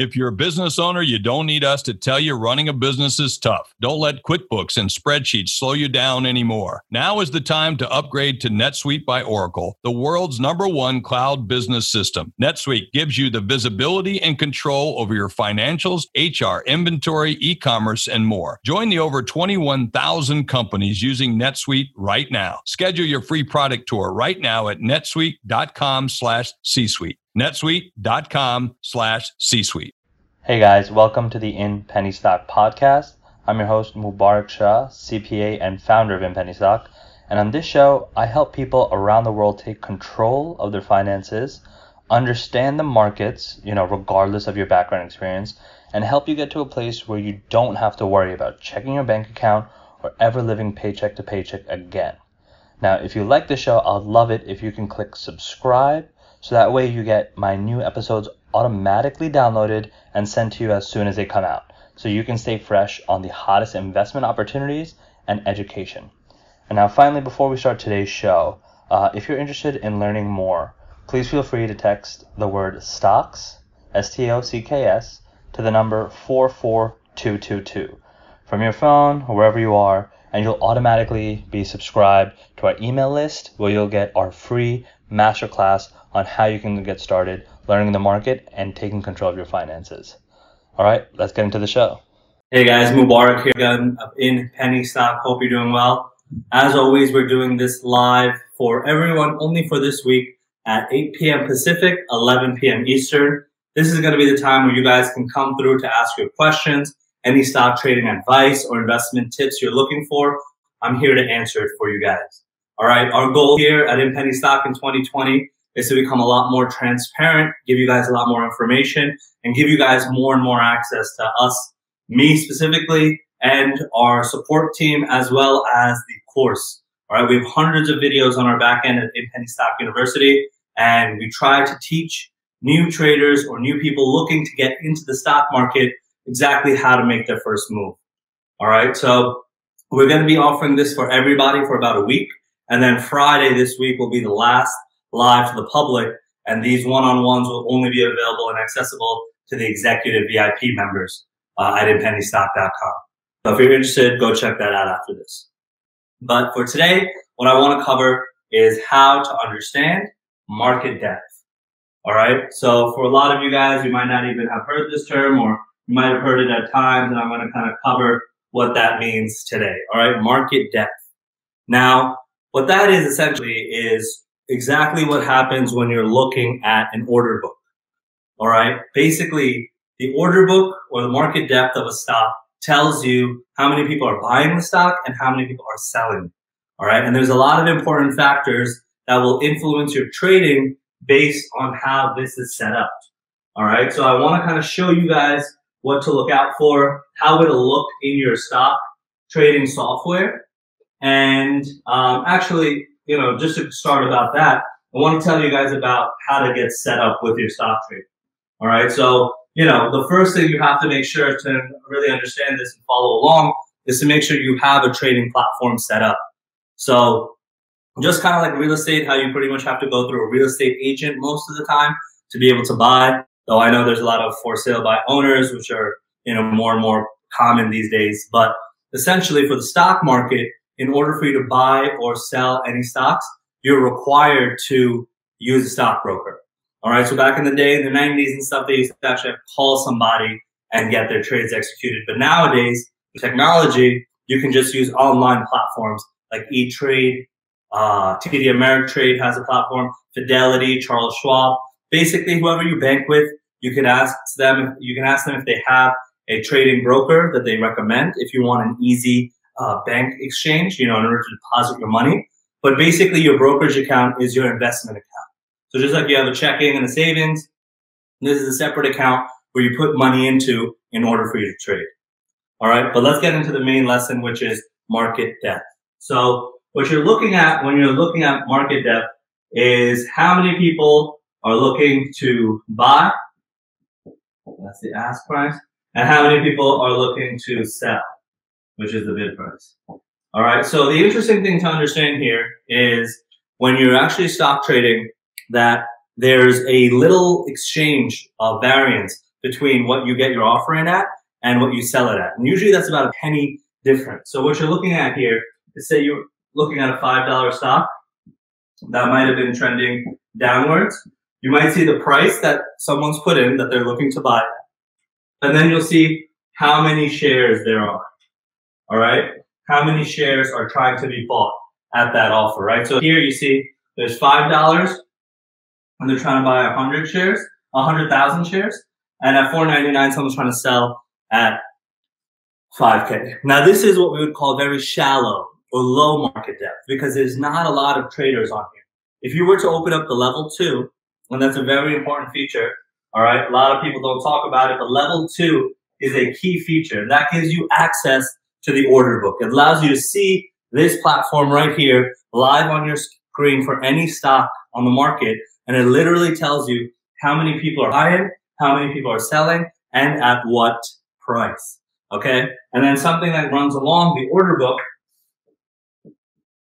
If you're a business owner, you don't need us to tell you running a business is tough. Don't let QuickBooks and spreadsheets slow you down anymore. Now is the time to upgrade to NetSuite by Oracle, the world's number one cloud business system. NetSuite gives you the visibility and control over your financials, HR, inventory, e-commerce, and more. Join the over 21,000 companies using NetSuite right now. Schedule your free product tour right now at netsuite.com slash C-suite netsuite.com slash c-suite. Hey guys, welcome to the In Penny Stock podcast. I'm your host Mubarak Shah, CPA and founder of In Penny Stock. And on this show, I help people around the world take control of their finances, understand the markets, you know, regardless of your background experience, and help you get to a place where you don't have to worry about checking your bank account or ever living paycheck to paycheck again. Now, if you like the show, I'd love it if you can click subscribe so that way you get my new episodes automatically downloaded and sent to you as soon as they come out. So you can stay fresh on the hottest investment opportunities and education. And now, finally, before we start today's show, uh, if you're interested in learning more, please feel free to text the word stocks, S T O C K S, to the number 44222 from your phone wherever you are, and you'll automatically be subscribed to our email list where you'll get our free masterclass on how you can get started learning the market and taking control of your finances. All right, let's get into the show. Hey guys, Mubarak here again in Penny Stock. Hope you're doing well. As always, we're doing this live for everyone only for this week at 8 p.m. Pacific, 11 p.m. Eastern. This is going to be the time where you guys can come through to ask your questions, any stock trading advice or investment tips you're looking for. I'm here to answer it for you guys. All right, our goal here at In Penny Stock in 2020 is to become a lot more transparent, give you guys a lot more information, and give you guys more and more access to us, me specifically, and our support team, as well as the course. All right, we have hundreds of videos on our back end at Penny Stock University, and we try to teach new traders or new people looking to get into the stock market exactly how to make their first move. All right, so we're going to be offering this for everybody for about a week. And then Friday this week will be the last live to the public, and these one-on-ones will only be available and accessible to the executive VIP members uh, at inpennystock.com. So if you're interested, go check that out after this. But for today, what I want to cover is how to understand market depth. All right. So for a lot of you guys, you might not even have heard this term or you might have heard it at times, and I'm going to kind of cover what that means today. All right. Market depth. Now, what that is essentially is exactly what happens when you're looking at an order book. All right. Basically, the order book or the market depth of a stock tells you how many people are buying the stock and how many people are selling. All right. And there's a lot of important factors that will influence your trading based on how this is set up. All right. So I want to kind of show you guys what to look out for, how it'll look in your stock trading software. And um, actually, you know, just to start about that, I want to tell you guys about how to get set up with your stock trade. All right. So, you know, the first thing you have to make sure to really understand this and follow along is to make sure you have a trading platform set up. So, just kind of like real estate, how you pretty much have to go through a real estate agent most of the time to be able to buy. Though I know there's a lot of for sale by owners, which are, you know, more and more common these days. But essentially for the stock market, in order for you to buy or sell any stocks, you're required to use a stockbroker. All right. So back in the day, in the 90s and stuff, they used to actually call somebody and get their trades executed. But nowadays, with technology, you can just use online platforms like E-Trade, uh, TD Ameritrade has a platform, Fidelity, Charles Schwab. Basically, whoever you bank with, you can ask them. You can ask them if they have a trading broker that they recommend. If you want an easy uh, bank exchange, you know, in order to deposit your money. But basically, your brokerage account is your investment account. So just like you have a checking and a savings, this is a separate account where you put money into in order for you to trade. All right, but let's get into the main lesson, which is market depth. So what you're looking at when you're looking at market depth is how many people are looking to buy. That's the ask price. And how many people are looking to sell which is the bid price. All right. So the interesting thing to understand here is when you're actually stock trading that there's a little exchange of variance between what you get your offer in at and what you sell it at. And usually that's about a penny difference. So what you're looking at here is say you're looking at a $5 stock that might have been trending downwards. You might see the price that someone's put in that they're looking to buy. And then you'll see how many shares there are. All right. How many shares are trying to be bought at that offer, right? So here you see there's $5 and they're trying to buy 100 shares, 100,000 shares. And at 499, someone's trying to sell at 5K. Now, this is what we would call very shallow or low market depth because there's not a lot of traders on here. If you were to open up the level two, and that's a very important feature, all right, a lot of people don't talk about it, but level two is a key feature. That gives you access to the order book. It allows you to see this platform right here live on your screen for any stock on the market. And it literally tells you how many people are buying, how many people are selling, and at what price. Okay. And then something that runs along the order book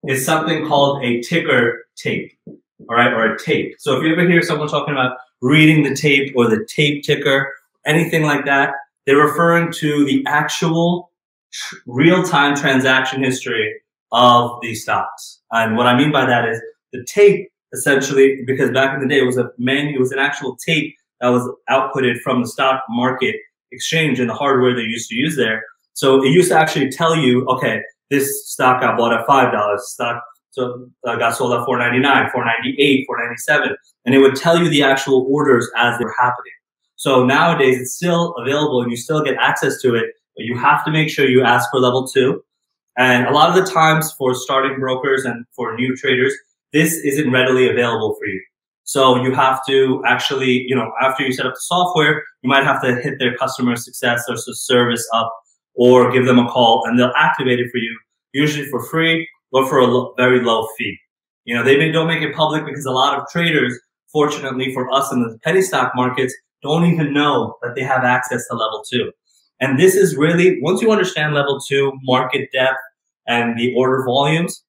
is something called a ticker tape. All right. Or a tape. So if you ever hear someone talking about reading the tape or the tape ticker, anything like that, they're referring to the actual tr- real time transaction history of these stocks. And what I mean by that is the tape essentially, because back in the day it was a man, it was an actual tape that was outputted from the stock market exchange and the hardware they used to use there. So it used to actually tell you, okay, this stock got bought at five dollars, stock so uh, got sold at 499, 498, 497, and it would tell you the actual orders as they're happening. So nowadays it's still available and you still get access to it, but you have to make sure you ask for level two. And a lot of the times for starting brokers and for new traders, this isn't readily available for you. So you have to actually, you know, after you set up the software, you might have to hit their customer success or service up or give them a call and they'll activate it for you, usually for free or for a lo- very low fee. You know, they may, don't make it public because a lot of traders, fortunately for us in the penny stock markets, don't even know that they have access to level two. And this is really, once you understand level two, market depth, and the order volumes,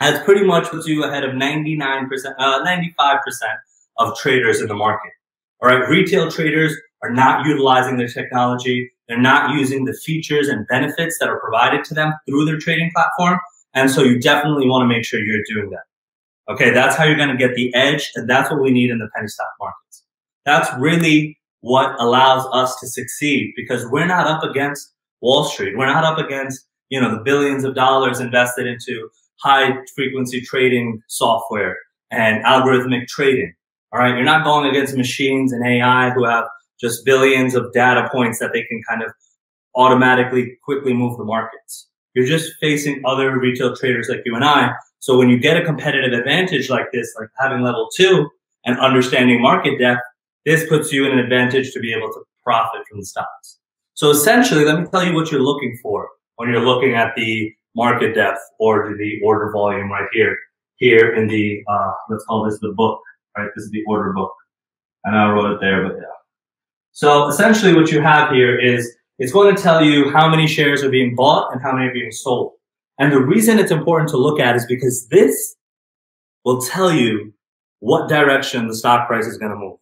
that's pretty much puts you ahead of 99%, uh, 95% of traders in the market. All right, retail traders are not utilizing their technology. They're not using the features and benefits that are provided to them through their trading platform. And so you definitely want to make sure you're doing that. Okay, that's how you're going to get the edge. And that's what we need in the penny stock markets. That's really what allows us to succeed because we're not up against Wall Street. We're not up against, you know, the billions of dollars invested into high frequency trading software and algorithmic trading. All right. You're not going against machines and AI who have just billions of data points that they can kind of automatically quickly move the markets. You're just facing other retail traders like you and I. So when you get a competitive advantage like this, like having level two and understanding market depth, this puts you in an advantage to be able to profit from the stocks. So essentially, let me tell you what you're looking for when you're looking at the market depth or the order volume right here. Here in the, uh, let's call this the book, right? This is the order book. And I wrote it there, but yeah. So essentially what you have here is it's going to tell you how many shares are being bought and how many are being sold. And the reason it's important to look at is because this will tell you what direction the stock price is going to move.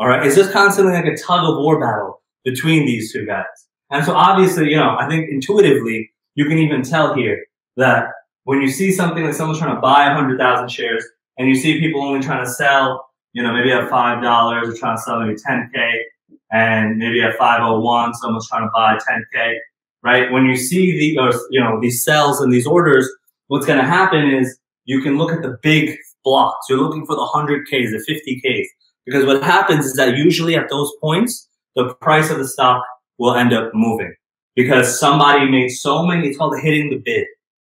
All right. It's just constantly like a tug of war battle between these two guys. And so obviously, you know, I think intuitively you can even tell here that when you see something like someone's trying to buy 100,000 shares and you see people only trying to sell, you know, maybe at $5 or trying to sell maybe 10K and maybe at 501, someone's trying to buy 10K, right? When you see the, or, you know, these sells and these orders, what's going to happen is you can look at the big blocks. You're looking for the 100Ks, the 50Ks. Because what happens is that usually at those points, the price of the stock will end up moving because somebody made so many, it's called hitting the bid.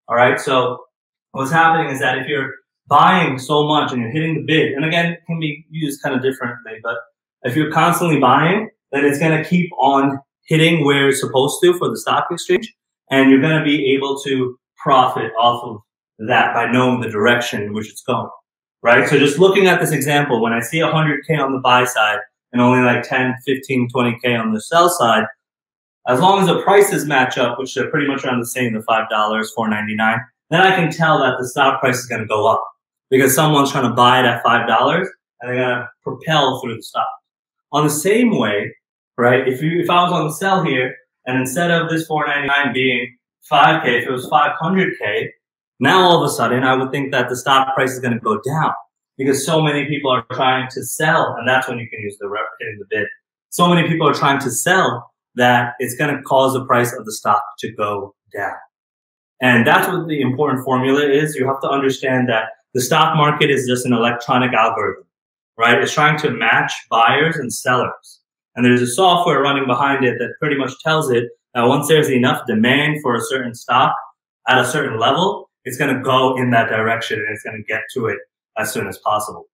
All right. So what's happening is that if you're buying so much and you're hitting the bid, and again, can be used kind of differently, but if you're constantly buying, then it's going to keep on hitting where it's supposed to for the stock exchange. And you're going to be able to profit off of that by knowing the direction in which it's going. Right. So just looking at this example, when I see 100K on the buy side and only like 10, 15, 20K on the sell side, as long as the prices match up, which they're pretty much around the same, the $5, $4.99, then I can tell that the stock price is going to go up because someone's trying to buy it at $5 and they're going to propel through the stock. On the same way, right? If you if I was on the sell here, and instead of this 499 being 5k, if it was 500k, now all of a sudden I would think that the stock price is going to go down because so many people are trying to sell, and that's when you can use the replicating the bid. So many people are trying to sell that it's going to cause the price of the stock to go down. And that's what the important formula is. You have to understand that the stock market is just an electronic algorithm, right? It's trying to match buyers and sellers. And there's a software running behind it that pretty much tells it that once there's enough demand for a certain stock at a certain level, it's going to go in that direction and it's going to get to it as soon as possible.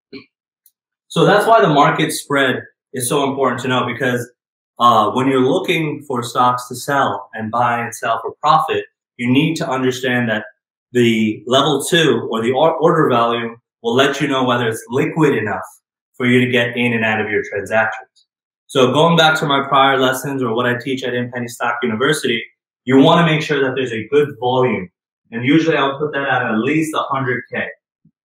So that's why the market spread is so important to know because uh, when you're looking for stocks to sell and buy and sell for profit, you need to understand that the level two or the order value will let you know whether it's liquid enough for you to get in and out of your transactions. So going back to my prior lessons or what I teach at InPenny Stock University, you want to make sure that there's a good volume. And usually I'll put that at at least 100K,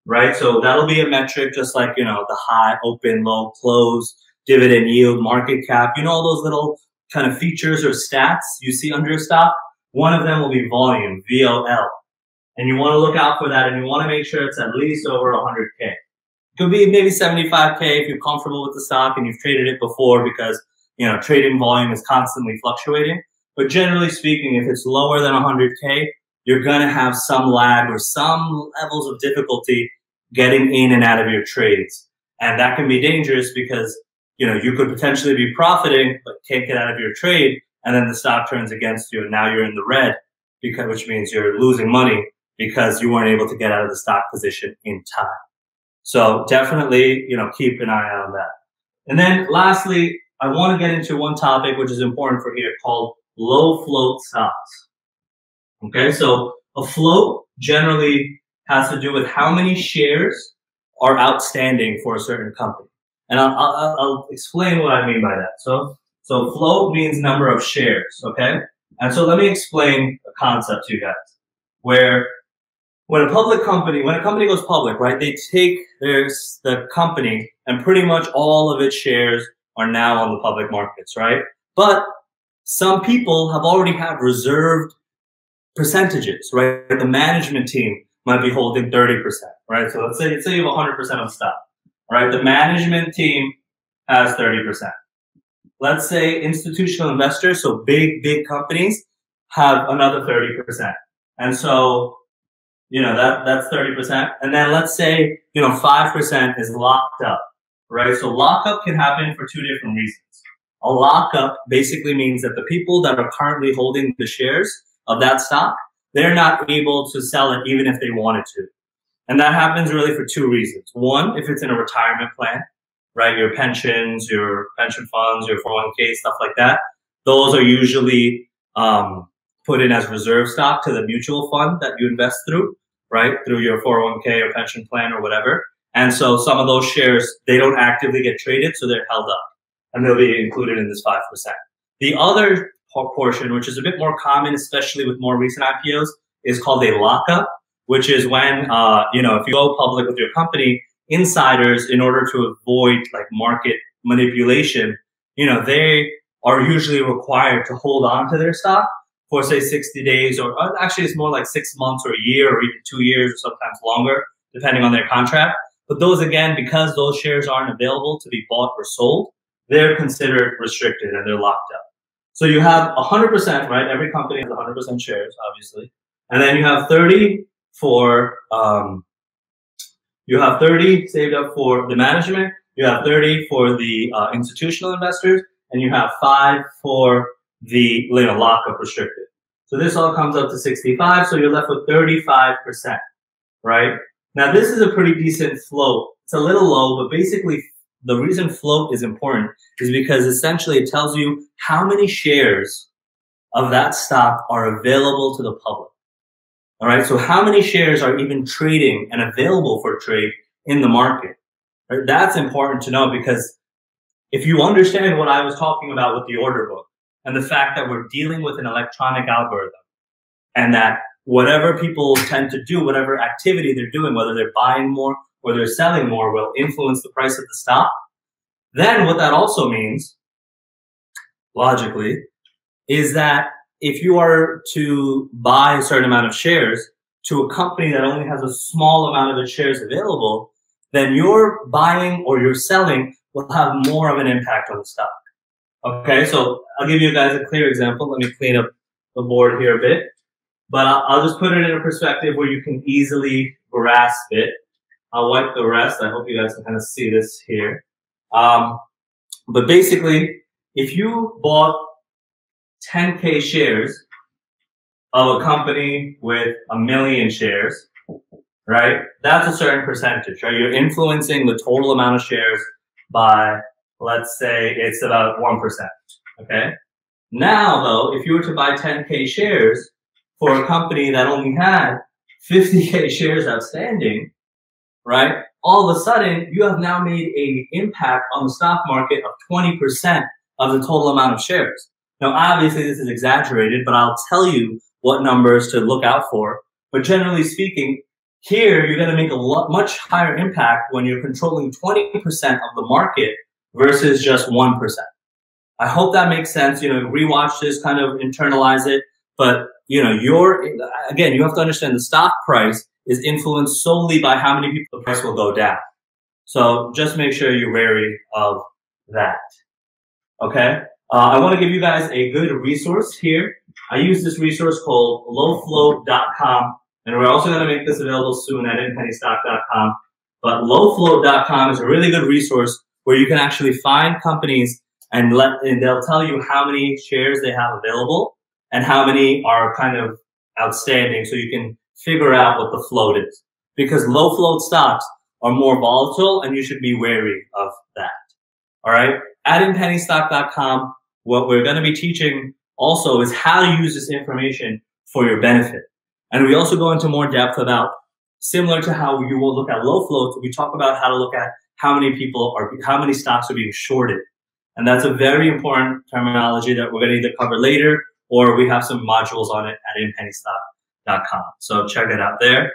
right? So that'll be a metric just like, you know, the high, open, low, close, dividend yield, market cap, you know, all those little kind of features or stats you see under a stock. One of them will be volume, VOL. And you want to look out for that and you want to make sure it's at least over 100K. It could be maybe 75K if you're comfortable with the stock and you've traded it before because, you know, trading volume is constantly fluctuating. But generally speaking, if it's lower than 100K, you're going to have some lag or some levels of difficulty getting in and out of your trades. And that can be dangerous because, you know, you could potentially be profiting, but can't get out of your trade. And then the stock turns against you and now you're in the red because, which means you're losing money because you weren't able to get out of the stock position in time. So definitely, you know, keep an eye on that. And then lastly, I want to get into one topic which is important for here called low float stocks. Okay, so a float generally has to do with how many shares are outstanding for a certain company. And I'll, I'll, I'll explain what I mean by that. So, so float means number of shares. Okay. And so let me explain a concept to you guys where when a public company, when a company goes public, right, they take their, the company and pretty much all of its shares are now on the public markets, right? But some people have already have reserved percentages, right? The management team might be holding 30%, right? So let's say, let's say you have 100% of stock, right? The management team has 30%. Let's say institutional investors, so big, big companies have another 30%. And so, you know, that, that's 30%. And then let's say, you know, 5% is locked up, right? So lockup can happen for two different reasons. A lockup basically means that the people that are currently holding the shares of that stock, they're not able to sell it even if they wanted to. And that happens really for two reasons. One, if it's in a retirement plan, right? Your pensions, your pension funds, your 401k, stuff like that. Those are usually um, put in as reserve stock to the mutual fund that you invest through, right? Through your 401k or pension plan or whatever. And so some of those shares, they don't actively get traded, so they're held up and they'll be included in this 5%. The other portion, which is a bit more common, especially with more recent IPOs, is called a lockup, which is when, uh, you know, if you go public with your company, insiders, in order to avoid like market manipulation, you know, they are usually required to hold on to their stock for say 60 days or uh, actually it's more like six months or a year or even two years or sometimes longer, depending on their contract. But those again, because those shares aren't available to be bought or sold, they're considered restricted and they're locked up. So you have 100%, right? Every company has 100% shares, obviously. And then you have 30 for, um, you have 30 saved up for the management, you have 30 for the uh, institutional investors, and you have five for the you know, lockup restricted. So this all comes up to 65, so you're left with 35%, right? Now this is a pretty decent float. It's a little low, but basically the reason float is important is because essentially it tells you how many shares of that stock are available to the public. All right. So how many shares are even trading and available for trade in the market? Right? That's important to know because if you understand what I was talking about with the order book and the fact that we're dealing with an electronic algorithm and that whatever people tend to do, whatever activity they're doing, whether they're buying more or they're selling more will influence the price of the stock, then what that also means logically, is that if you are to buy a certain amount of shares to a company that only has a small amount of its shares available, then your buying or your selling will have more of an impact on the stock. Okay, so I'll give you guys a clear example. Let me clean up the board here a bit, but I'll, I'll just put it in a perspective where you can easily grasp it. I'll wipe the rest. I hope you guys can kind of see this here. Um, but basically, if you bought 10k shares of a company with a million shares, right? That's a certain percentage, right? You're influencing the total amount of shares by, let's say, it's about 1%. Okay. Now, though, if you were to buy 10K shares for a company that only had 50K shares outstanding, right? All of a sudden, you have now made a impact on the stock market of 20% of the total amount of shares. Now, obviously, this is exaggerated, but I'll tell you what numbers to look out for. But generally speaking, here you're going to make a lot, much higher impact when you're controlling 20% of the market versus just 1%. I hope that makes sense. You know, rewatch this, kind of internalize it. But, you know, your, again, you have to understand the stock price is influenced solely by how many people the price will go down. So just make sure you're wary of that. Okay. Uh, I want to give you guys a good resource here. I use this resource called lowfloat.com, and we're also going to make this available soon at inpennystock.com. But lowfloat.com is a really good resource where you can actually find companies and let and they'll tell you how many shares they have available and how many are kind of outstanding, so you can figure out what the float is. Because low float stocks are more volatile, and you should be wary of that. All right, at inpennystock.com what we're going to be teaching also is how to use this information for your benefit. And we also go into more depth about similar to how you will look at low floats, we talk about how to look at how many people are, how many stocks are being shorted. And that's a very important terminology that we're going to either cover later or we have some modules on it at inpennystock.com. So check it out there.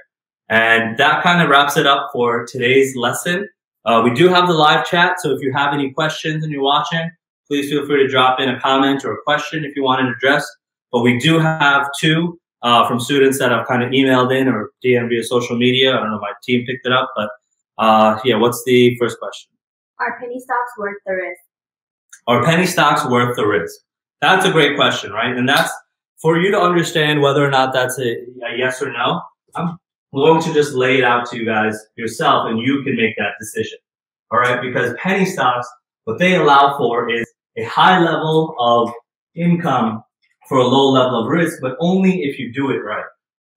And that kind of wraps it up for today's lesson. Uh, we do have the live chat. So if you have any questions and you're watching, please feel free to drop in a comment or a question if you want an address. But we do have two uh, from students that have kind of emailed in or DM via social media. I don't know, my team picked it up, but uh, yeah, what's the first question? Are penny stocks worth the risk? Are penny stocks worth the risk? That's a great question, right? And that's for you to understand whether or not that's a, a yes or no. I'm going to just lay it out to you guys yourself and you can make that decision. All right. Because penny stocks, what they allow for is a high level of income for a low level of risk, but only if you do it right.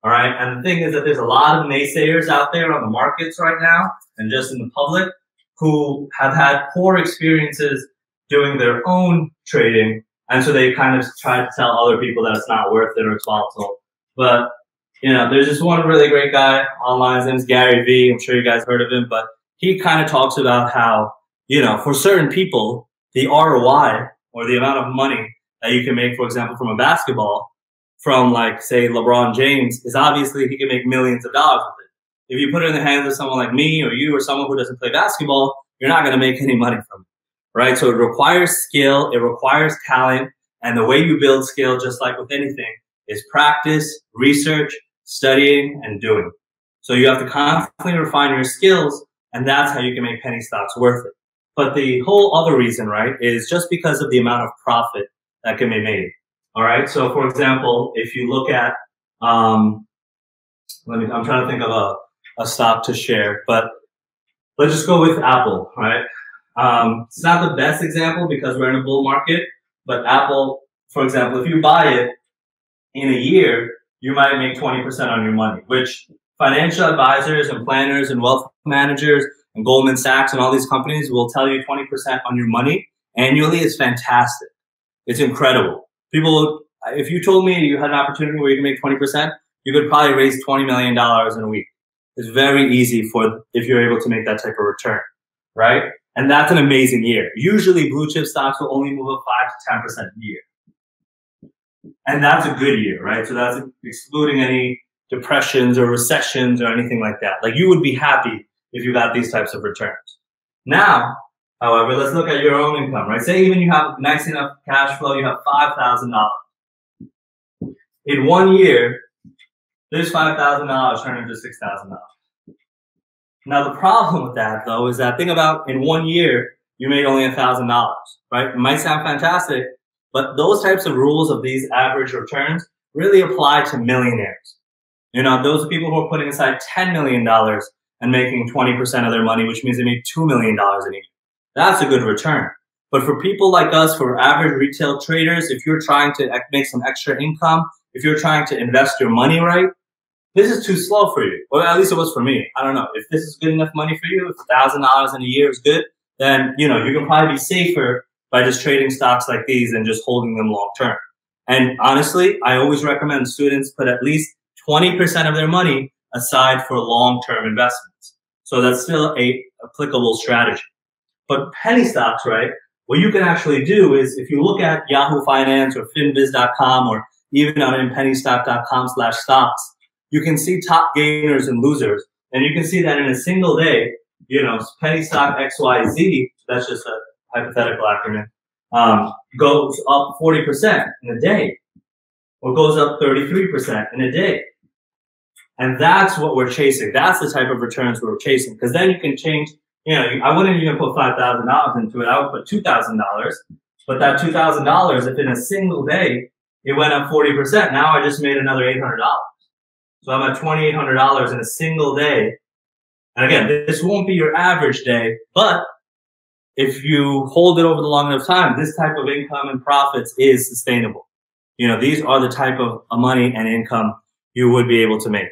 All right. And the thing is that there's a lot of naysayers out there on the markets right now and just in the public who have had poor experiences doing their own trading. And so they kind of try to tell other people that it's not worth it or it's volatile. But, you know, there's this one really great guy online. His name's Gary Vee. I'm sure you guys heard of him, but he kind of talks about how, you know, for certain people, the ROI or the amount of money that you can make, for example, from a basketball, from like say LeBron James, is obviously he can make millions of dollars with it. If you put it in the hands of someone like me or you or someone who doesn't play basketball, you're not going to make any money from it, right? So it requires skill, it requires talent, and the way you build skill, just like with anything, is practice, research, studying, and doing. So you have to constantly refine your skills, and that's how you can make penny stocks worth it. But the whole other reason, right, is just because of the amount of profit that can be made. All right. So, for example, if you look at, um, let me, I'm trying to think of a, a stock to share, but let's just go with Apple, right? Um, it's not the best example because we're in a bull market, but Apple, for example, if you buy it in a year, you might make 20% on your money, which financial advisors and planners and wealth managers and Goldman Sachs and all these companies will tell you 20% on your money annually is fantastic. It's incredible. People, if you told me you had an opportunity where you can make 20%, you could probably raise $20 million in a week. It's very easy for if you're able to make that type of return, right? And that's an amazing year. Usually blue chip stocks will only move up 5 to 10% a year. And that's a good year, right? So that's excluding any depressions or recessions or anything like that. Like you would be happy if you got these types of returns. Now, However, let's look at your own income, right? Say even you have nice enough cash flow, you have five thousand dollars. In one year, this five thousand dollars turned into six thousand dollars. Now the problem with that though is that think about in one year you made only a thousand dollars, right? It might sound fantastic, but those types of rules of these average returns really apply to millionaires. You know, those people who are putting aside $10 million and making 20% of their money, which means they made $2 million a year. That's a good return. But for people like us, for average retail traders, if you're trying to uh, make some extra income, if you're trying to invest your money right, this is too slow for you. Well, at least it was for me. I don't know. If this is good enough money for you, if $1,000 in a year is good, then, you know, you can probably be safer by just trading stocks like these and just holding them long term. And honestly, I always recommend students put at least 20% of their money aside for long term investments. So that's still a applicable strategy. But penny stocks, right? What you can actually do is if you look at Yahoo Finance or finviz.com or even on pennystock.com slash stocks, you can see top gainers and losers. And you can see that in a single day, you know, penny stock XYZ, that's just a hypothetical acronym, um, goes up 40% in a day or goes up 33% in a day. And that's what we're chasing. That's the type of returns we're chasing. Because then you can change, you know, I wouldn't even put $5,000 into it. I would put $2,000. But that $2,000, if in a single day it went up 40%, now I just made another $800. So I'm at $2,800 in a single day. And again, this won't be your average day, but if you hold it over the long enough time, this type of income and profits is sustainable. You know, these are the type of money and income you would be able to make.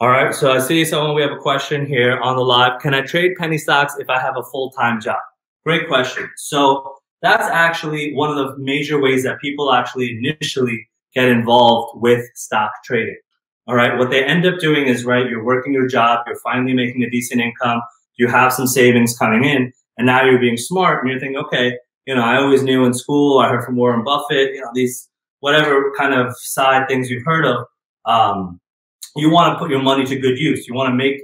All right. So I see someone, we have a question here on the live. Can I trade penny stocks if I have a full time job? Great question. So that's actually one of the major ways that people actually initially get involved with stock trading. All right. What they end up doing is, right, you're working your job, you're finally making a decent income, you have some savings coming in, and now you're being smart and you're thinking, okay, you know, I always knew in school, I heard from Warren Buffett, you know, these whatever kind of side things you've heard of. Um, you want to put your money to good use. You want to make,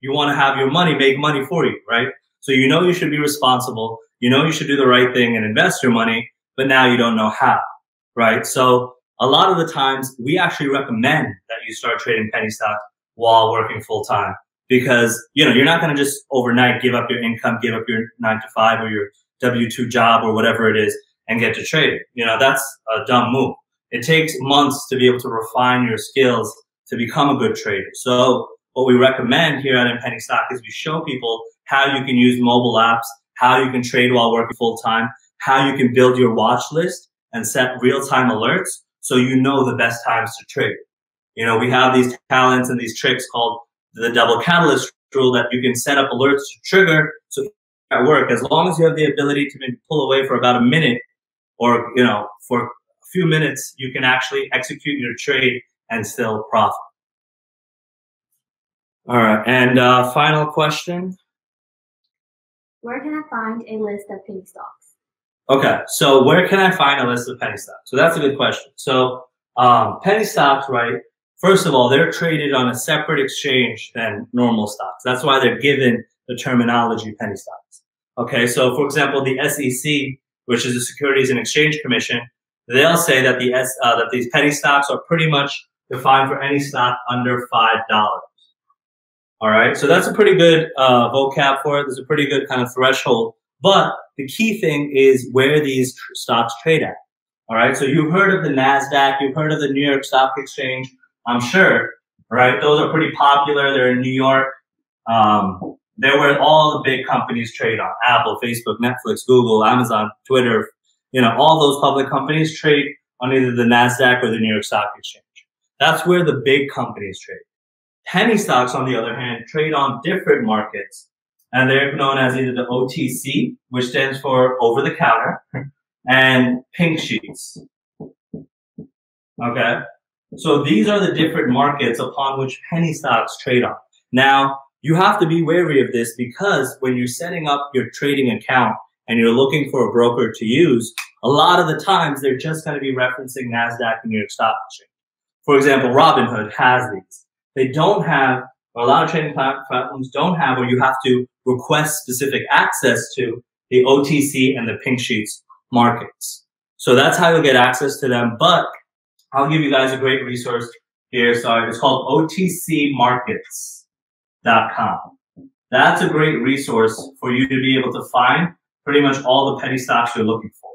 you want to have your money make money for you, right? So you know you should be responsible. You know you should do the right thing and invest your money, but now you don't know how, right? So a lot of the times we actually recommend that you start trading penny stocks while working full time because you know you're not going to just overnight give up your income, give up your nine to five or your W two job or whatever it is and get to trading. You know that's a dumb move. It takes months to be able to refine your skills to become a good trader. So what we recommend here at Penny Stock is we show people how you can use mobile apps, how you can trade while working full time, how you can build your watch list and set real time alerts so you know the best times to trade. You know, we have these talents and these tricks called the double catalyst rule that you can set up alerts to trigger so at work. As long as you have the ability to pull away for about a minute or you know for a few minutes you can actually execute your trade and still profit. All right and uh, final question? Where can i find a list of penny stocks okay so where can i find a list of penny stocks so that's a good question so um, penny stocks right First of all, they're traded on a separate exchange than normal stocks. That's why they're given the terminology penny stocks. Okay, so for example, the SEC, which is the Securities and Exchange Commission, they'll say that the S, uh, that these penny stocks are pretty much defined for any stock under five dollars. All right, so that's a pretty good uh, vocab for it. There's a pretty good kind of threshold. But the key thing is where these tr- stocks trade at. All right, so you've heard of the Nasdaq, you've heard of the New York Stock Exchange. I'm sure, right? Those are pretty popular. They're in New York. Um, they're where all the big companies trade on Apple, Facebook, Netflix, Google, Amazon, Twitter. You know, all those public companies trade on either the NASDAQ or the New York Stock Exchange. That's where the big companies trade. Penny stocks, on the other hand, trade on different markets. And they're known as either the OTC, which stands for over the counter, and pink sheets. Okay. So these are the different markets upon which penny stocks trade on. Now, you have to be wary of this because when you're setting up your trading account and you're looking for a broker to use, a lot of the times they're just going to be referencing NASDAQ and New York Stock Exchange. For example, Robinhood has these. They don't have a lot of trading platforms don't have, or you have to request specific access to the OTC and the pink sheets markets. So that's how you'll get access to them. But I'll give you guys a great resource here. Sorry, it's called OTCmarkets.com. That's a great resource for you to be able to find pretty much all the penny stocks you're looking for.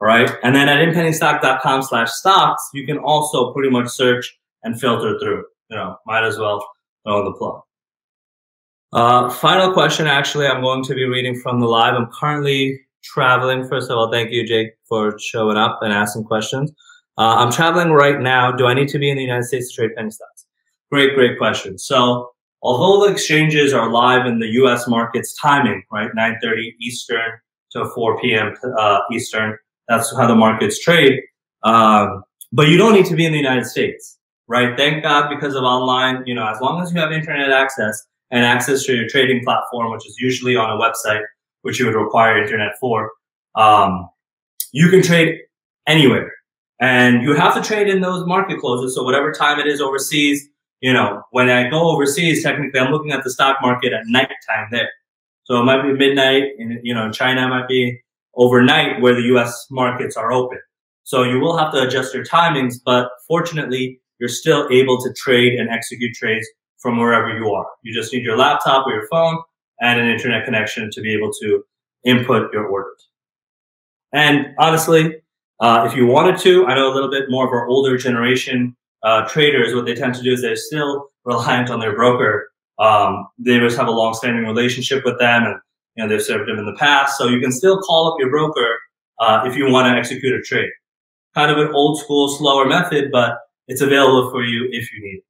Right. And then at inpennystock.com slash stocks, you can also pretty much search and filter through. You know, might as well throw the plot. Uh, final question. Actually, I'm going to be reading from the live. I'm currently traveling. First of all, thank you, Jake, for showing up and asking questions. Uh, I'm traveling right now. Do I need to be in the United States to trade penny stocks? Great, great question. So, although the exchanges are live in the U.S. markets timing, right, 9:30 Eastern to 4 p.m. Uh, Eastern, that's how the markets trade. Um, but you don't need to be in the United States, right? Thank God because of online. You know, as long as you have internet access and access to your trading platform, which is usually on a website, which you would require internet for, um, you can trade anywhere and you have to trade in those market closes. So whatever time it is overseas, you know, when I go overseas, technically I'm looking at the stock market at nighttime there. So it might be midnight and, you know, China might be overnight where the US markets are open. So you will have to adjust your timings, but fortunately, you're still able to trade and execute trades from wherever you are. You just need your laptop or your phone and an internet connection to be able to input your orders. And honestly, uh, if you wanted to, I know a little bit more of our older generation uh, traders, what they tend to do is they're still reliant on their broker. Um, they just have a long-standing relationship with them, and you know they've served them in the past. So you can still call up your broker uh, if you want to execute a trade. Kind of an old school, slower method, but it's available for you if you need it.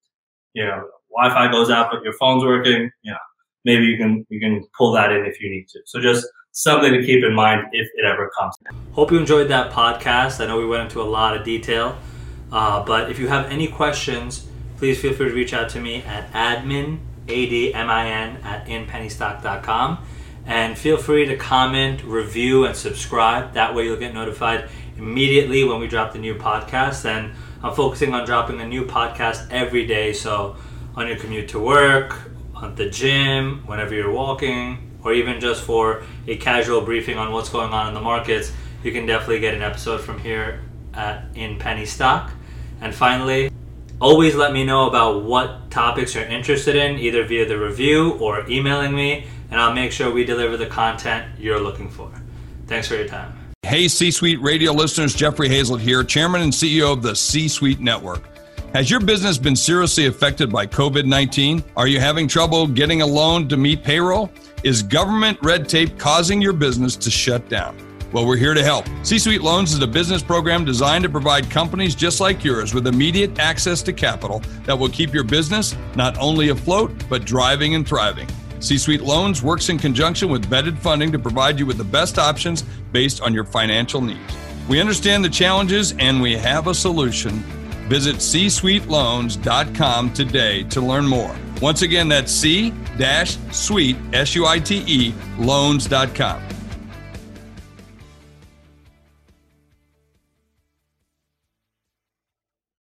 You know, Wi-Fi goes out, but your phone's working. You know, maybe you can you can pull that in if you need to. So just something to keep in mind if it ever comes. Hope you enjoyed that podcast. I know we went into a lot of detail, uh, but if you have any questions, please feel free to reach out to me at admin, A-D-M-I-N, at inpennystock.com. And feel free to comment, review, and subscribe. That way you'll get notified immediately when we drop the new podcast. And I'm focusing on dropping a new podcast every day. So on your commute to work, at the gym, whenever you're walking, or even just for a casual briefing on what's going on in the markets, you can definitely get an episode from here at in Penny Stock. And finally, always let me know about what topics you're interested in, either via the review or emailing me, and I'll make sure we deliver the content you're looking for. Thanks for your time. Hey, C Suite radio listeners, Jeffrey Hayzlett here, Chairman and CEO of the C Suite Network. Has your business been seriously affected by COVID 19? Are you having trouble getting a loan to meet payroll? Is government red tape causing your business to shut down? Well, we're here to help. C Suite Loans is a business program designed to provide companies just like yours with immediate access to capital that will keep your business not only afloat, but driving and thriving. C Suite Loans works in conjunction with vetted funding to provide you with the best options based on your financial needs. We understand the challenges and we have a solution. Visit C csuiteloans.com today to learn more. Once again, that's C-suite, S-U-I-T-E, loans.com.